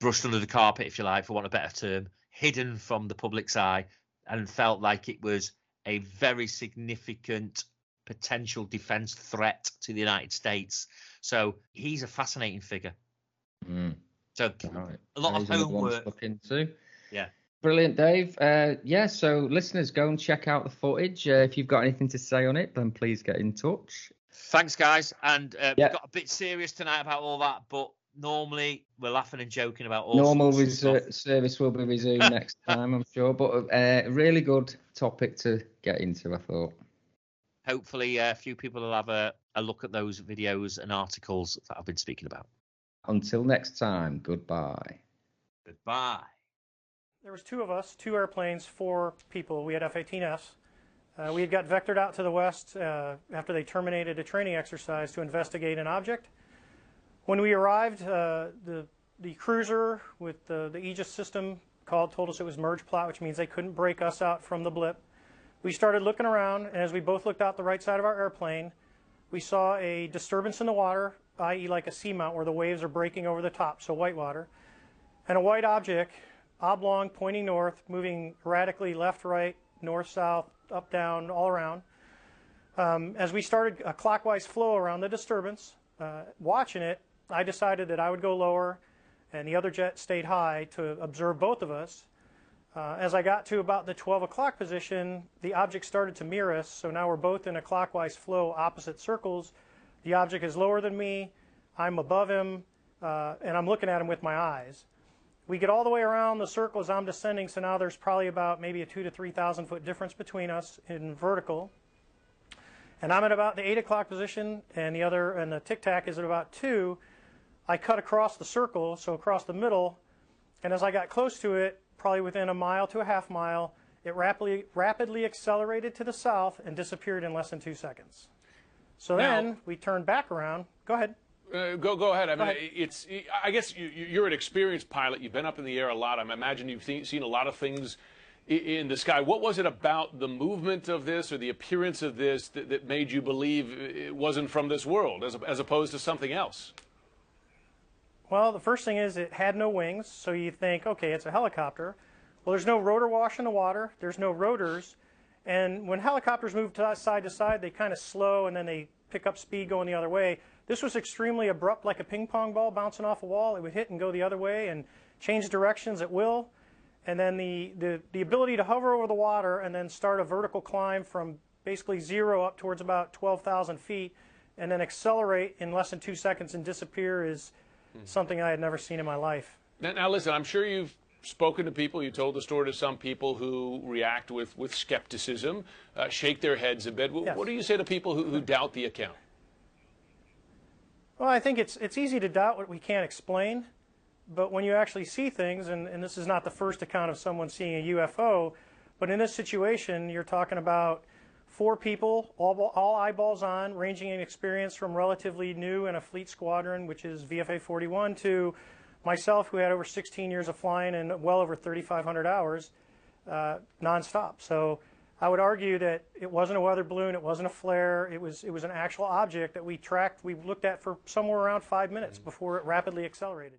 brushed under the carpet, if you like, for want of a better term, hidden from the public's eye, and felt like it was a very significant potential defense threat to the United States. So he's a fascinating figure. Mm, So right. a lot of There's another to homework. Look into. Yeah. Brilliant, Dave. Uh, yeah, so listeners, go and check out the footage. Uh, if you've got anything to say on it, then please get in touch. Thanks, guys. And uh, Yeah. we got a bit serious tonight about all that, but normally we're laughing and joking about all Normal sorts reser- service will be resumed next time, I'm sure. But uh, really good topic to get into, I thought. Hopefully, uh, a few people will have a, a look at those videos and articles that I've been speaking about. Until next time, goodbye. Goodbye. There was two of us, two airplanes, four people. We had F-18s. Uh, we had got vectored out to the west uh, after they terminated a training exercise to investigate an object. When we arrived, uh, the the cruiser with the, the Aegis system called, told us it was merge plot, which means they couldn't break us out from the blip. We started looking around, and as we both looked out the right side of our airplane, we saw a disturbance in the water, i.e., like a seamount where the waves are breaking over the top, so white water, and a white object, oblong, pointing north, moving erratically left, right, north, south, up, down, all around. Um, as we started a clockwise flow around the disturbance, uh, watching it, I decided that I would go lower and the other jet stayed high to observe both of us. Uh, as I got to about the 12 o'clock position, the object started to mirror us, so now we're both in a clockwise flow, opposite circles. The object is lower than me, I'm above him, uh, and I'm looking at him with my eyes. We get all the way around the circle as I'm descending, so now there's probably about maybe a two to 3,000 foot difference between us in vertical. And I'm at about the 8 o'clock position, and the other, and the tic tac is at about 2. I cut across the circle, so across the middle, and as I got close to it, probably within a mile to a half mile, it rapidly, rapidly accelerated to the south and disappeared in less than two seconds. So Now- then we turned back around. Go ahead. Uh, go go ahead. I mean, ahead. it's. I guess you, you're an experienced pilot. You've been up in the air a lot. I imagine you've seen, seen a lot of things in the sky. What was it about the movement of this or the appearance of this that, that made you believe it wasn't from this world, as, as opposed to something else? Well, the first thing is it had no wings, so you think, okay, it's a helicopter. Well, there's no rotor wash in the water. There's no rotors. And when helicopters move to side to side, they kind of slow and then they pick up speed going the other way. This was extremely abrupt, like a ping pong ball bouncing off a wall. It would hit and go the other way and change directions at will. and then the, the, the ability to hover over the water and then start a vertical climb from basically zero up towards about 12,000 feet and then accelerate in less than two seconds and disappear is something I had never seen in my life. Now, now, listen, I'm sure you've spoken to people, you told the story to some people who react with, with skepticism, uh, shake their heads a bit. Yes. What do you say to people who, who doubt the account? Well, I think it's, it's easy to doubt what we can't explain, but when you actually see things, and, and this is not the first account of someone seeing a UFO, but in this situation, you're talking about four people, all, all eyeballs on, ranging in experience from relatively new in a fleet squadron, which is VFA 41, to myself, who had over 16 years of flying and well over 3,500 hours uh, nonstop. So I would argue that it wasn't a weather balloon, it wasn't a flare, it was, it was an actual object that we tracked, we looked at for somewhere around five minutes before it rapidly accelerated.